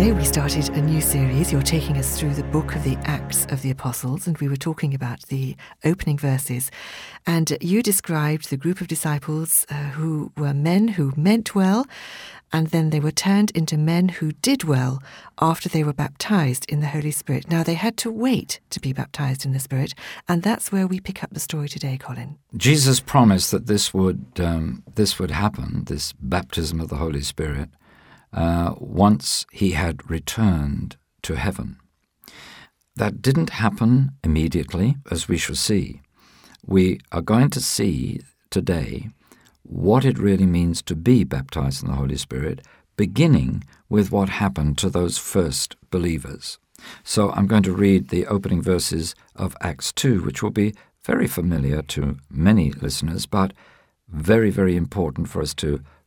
Yesterday, we started a new series. You're taking us through the book of the Acts of the Apostles, and we were talking about the opening verses. And you described the group of disciples uh, who were men who meant well, and then they were turned into men who did well after they were baptized in the Holy Spirit. Now, they had to wait to be baptized in the Spirit, and that's where we pick up the story today, Colin. Jesus promised that this would um, this would happen, this baptism of the Holy Spirit uh, once he had returned to heaven. That didn't happen immediately, as we shall see. We are going to see today what it really means to be baptized in the Holy Spirit, beginning with what happened to those first believers. So I'm going to read the opening verses of Acts 2, which will be very familiar to many listeners, but very, very important for us to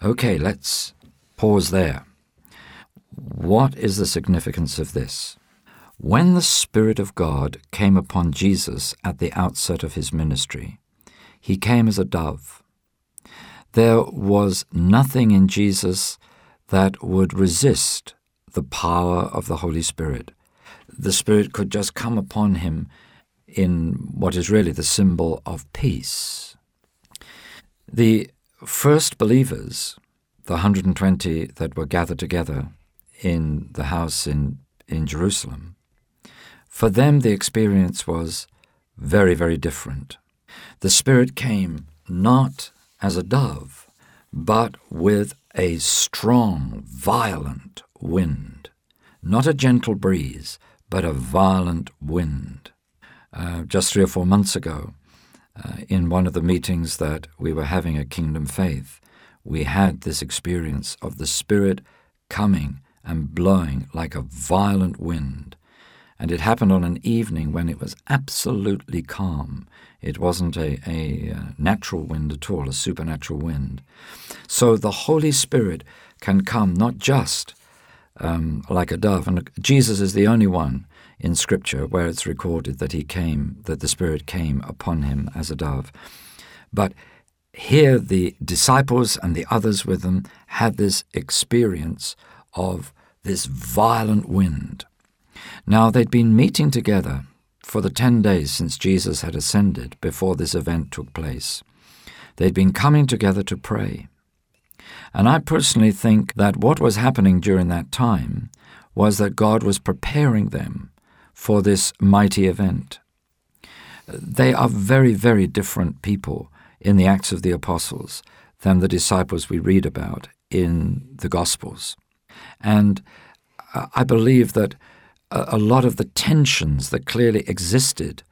Okay, let's pause there. What is the significance of this? When the Spirit of God came upon Jesus at the outset of his ministry, he came as a dove. There was nothing in Jesus that would resist the power of the Holy Spirit. The Spirit could just come upon him in what is really the symbol of peace. The first believers, the 120 that were gathered together in the house in, in Jerusalem, for them the experience was very, very different. The Spirit came not as a dove, but with a strong, violent wind. Not a gentle breeze, but a violent wind. Uh, just three or four months ago, uh, in one of the meetings that we were having at Kingdom Faith, we had this experience of the Spirit coming and blowing like a violent wind. And it happened on an evening when it was absolutely calm. It wasn't a, a uh, natural wind at all, a supernatural wind. So the Holy Spirit can come not just um, like a dove, and Jesus is the only one in Scripture where it's recorded that he came, that the Spirit came upon him as a dove. But here the disciples and the others with them had this experience of this violent wind. Now they'd been meeting together for the ten days since Jesus had ascended before this event took place. They'd been coming together to pray. And I personally think that what was happening during that time was that God was preparing them for this mighty event. They are very, very different people in the Acts of the Apostles than the disciples we read about in the Gospels. And I believe that a lot of the tensions that clearly existed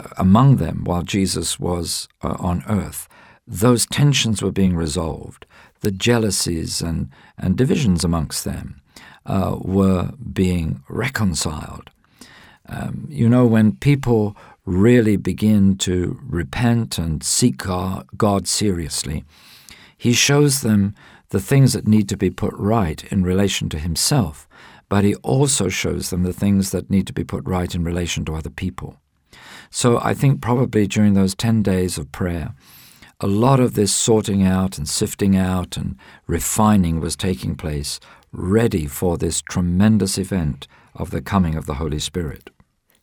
uh, among them while Jesus was uh, on earth, those tensions were being resolved. The jealousies and, and divisions amongst them uh, were being reconciled. Um, you know, when people really begin to repent and seek God seriously, He shows them the things that need to be put right in relation to Himself, but He also shows them the things that need to be put right in relation to other people. So I think probably during those 10 days of prayer, a lot of this sorting out and sifting out and refining was taking place, ready for this tremendous event of the coming of the Holy Spirit.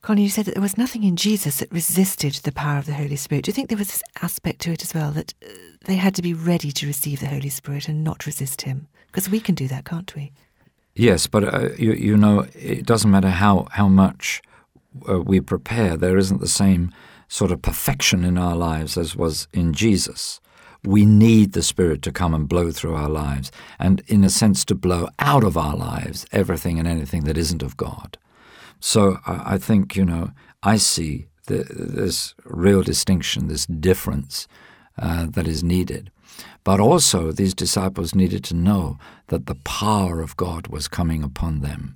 Colin, you said that there was nothing in Jesus that resisted the power of the Holy Spirit. Do you think there was this aspect to it as well that uh, they had to be ready to receive the Holy Spirit and not resist Him? Because we can do that, can't we? Yes, but uh, you, you know, it doesn't matter how, how much uh, we prepare, there isn't the same sort of perfection in our lives as was in Jesus. We need the Spirit to come and blow through our lives, and in a sense, to blow out of our lives everything and anything that isn't of God. So I think, you know, I see the, this real distinction, this difference uh, that is needed. But also, these disciples needed to know that the power of God was coming upon them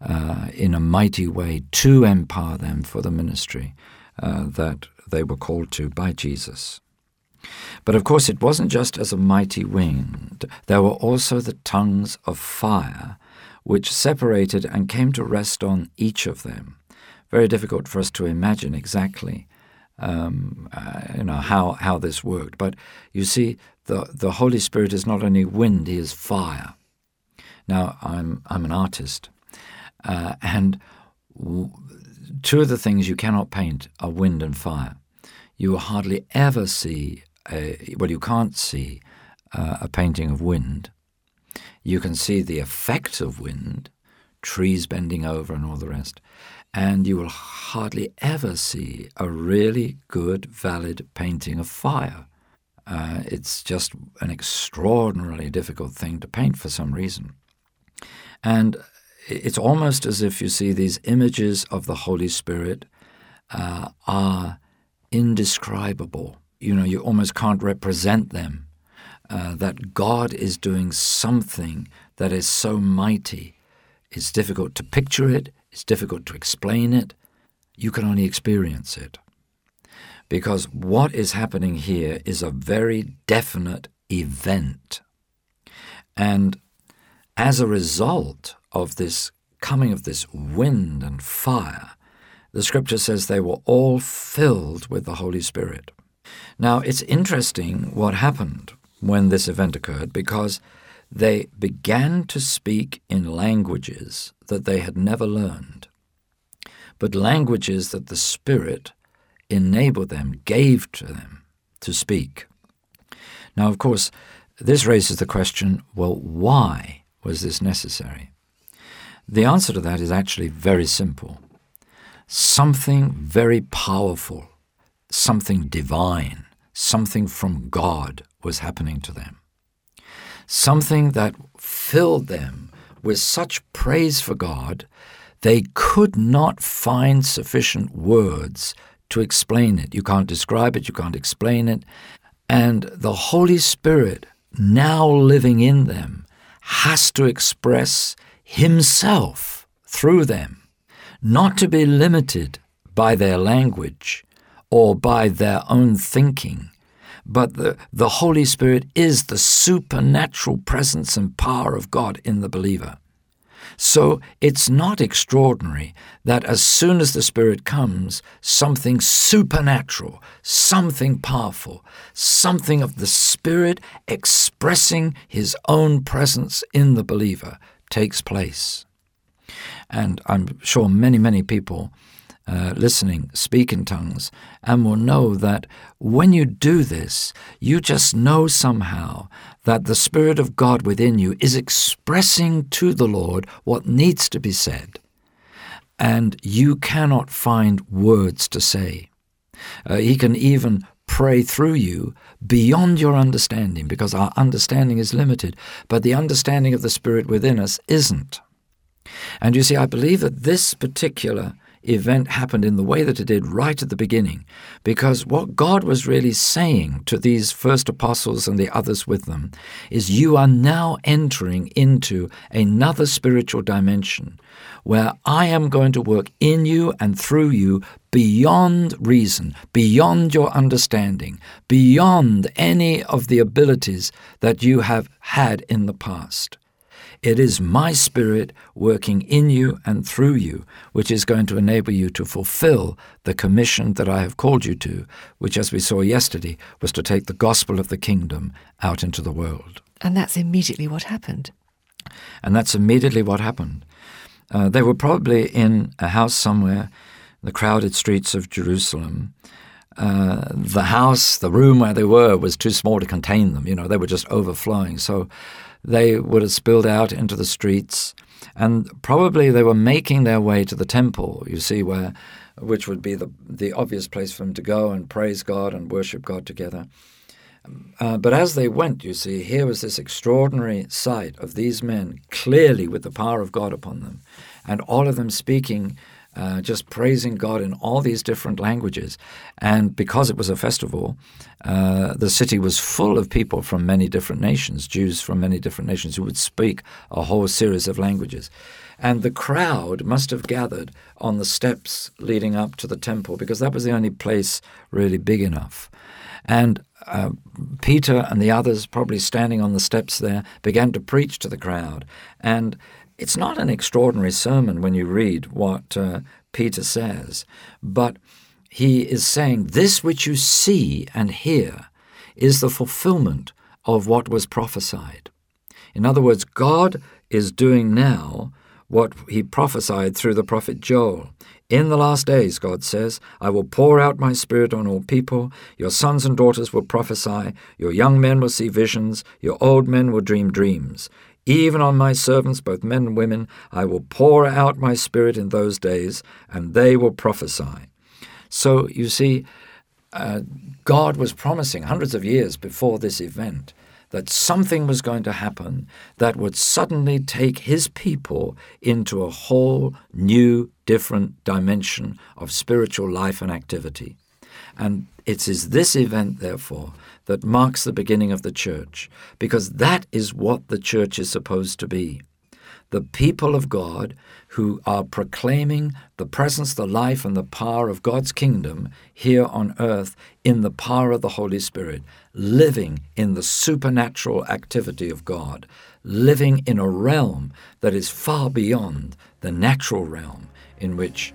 uh, in a mighty way to empower them for the ministry uh, that they were called to by Jesus. But of course, it wasn't just as a mighty wind, there were also the tongues of fire which separated and came to rest on each of them. Very difficult for us to imagine exactly um, uh, you know how, how this worked. But you see, the, the Holy Spirit is not only wind, he is fire. Now, I'm, I'm an artist, uh, and w- two of the things you cannot paint are wind and fire. You will hardly ever see, a, well, you can't see uh, a painting of wind. You can see the effect of wind, trees bending over and all the rest, and you will hardly ever see a really good, valid painting of fire. Uh, it's just an extraordinarily difficult thing to paint for some reason. And it's almost as if you see these images of the Holy Spirit uh, are indescribable. You know, you almost can't represent them. Uh, that God is doing something that is so mighty. It's difficult to picture it, it's difficult to explain it. You can only experience it. Because what is happening here is a very definite event. And as a result of this coming of this wind and fire, the scripture says they were all filled with the Holy Spirit. Now, it's interesting what happened when this event occurred because they began to speak in languages that they had never learned, but languages that the Spirit enabled them, gave to them to speak. Now, of course, this raises the question well, why was this necessary? The answer to that is actually very simple. Something very powerful, something divine, something from God was happening to them something that filled them with such praise for God, they could not find sufficient words to explain it. You can't describe it, you can't explain it. And the Holy Spirit, now living in them, has to express Himself through them, not to be limited by their language or by their own thinking, but the, the Holy Spirit is the supernatural presence and power of God in the believer. So it's not extraordinary that as soon as the Spirit comes, something supernatural, something powerful, something of the Spirit expressing His own presence in the believer takes place. And I'm sure many, many people uh, listening speak in tongues and will know that when you do this, you just know somehow that the Spirit of God within you is expressing to the Lord what needs to be said. And you cannot find words to say. Uh, he can even pray through you beyond your understanding because our understanding is limited, but the understanding of the Spirit within us isn't. And you see, I believe that this particular event happened in the way that it did right at the beginning, because what God was really saying to these first apostles and the others with them is you are now entering into another spiritual dimension where I am going to work in you and through you beyond reason, beyond your understanding, beyond any of the abilities that you have had in the past. It is my Spirit working in you and through you, which is going to enable you to fulfill the commission that I have called you to, which, as we saw yesterday, was to take the gospel of the kingdom out into the world. And that's immediately what happened. And that's immediately what happened. Uh, they were probably in a house somewhere, the crowded streets of Jerusalem. Uh, the house, the room where they were, was too small to contain them. You know, they were just overflowing. So they would have spilled out into the streets, and probably they were making their way to the temple, you see, where which would be the, the obvious place for them to go and praise God and worship God together. Uh, but as they went, you see, here was this extraordinary sight of these men clearly with the power of God upon them, and all of them speaking uh, just praising God in all these different languages. And because it was a festival, uh, the city was full of people from many different nations, Jews from many different nations, who would speak a whole series of languages. And the crowd must have gathered on the steps leading up to the temple because that was the only place really big enough. And uh, Peter and the others, probably standing on the steps there, began to preach to the crowd. And it's not an extraordinary sermon when you read what uh, Peter says, but he is saying, This which you see and hear is the fulfillment of what was prophesied. In other words, God is doing now what he prophesied through the prophet Joel. In the last days, God says, I will pour out my spirit on all people. Your sons and daughters will prophesy. Your young men will see visions. Your old men will dream dreams. Even on my servants, both men and women, I will pour out my spirit in those days, and they will prophesy. So you see, uh, God was promising hundreds of years before this event that something was going to happen that would suddenly take his people into a whole new, different dimension of spiritual life and activity. And it is this event, therefore, that marks the beginning of the church, because that is what the church is supposed to be. The people of God who are proclaiming the presence, the life, and the power of God's kingdom here on earth in the power of the Holy Spirit, living in the supernatural activity of God, living in a realm that is far beyond the natural realm in which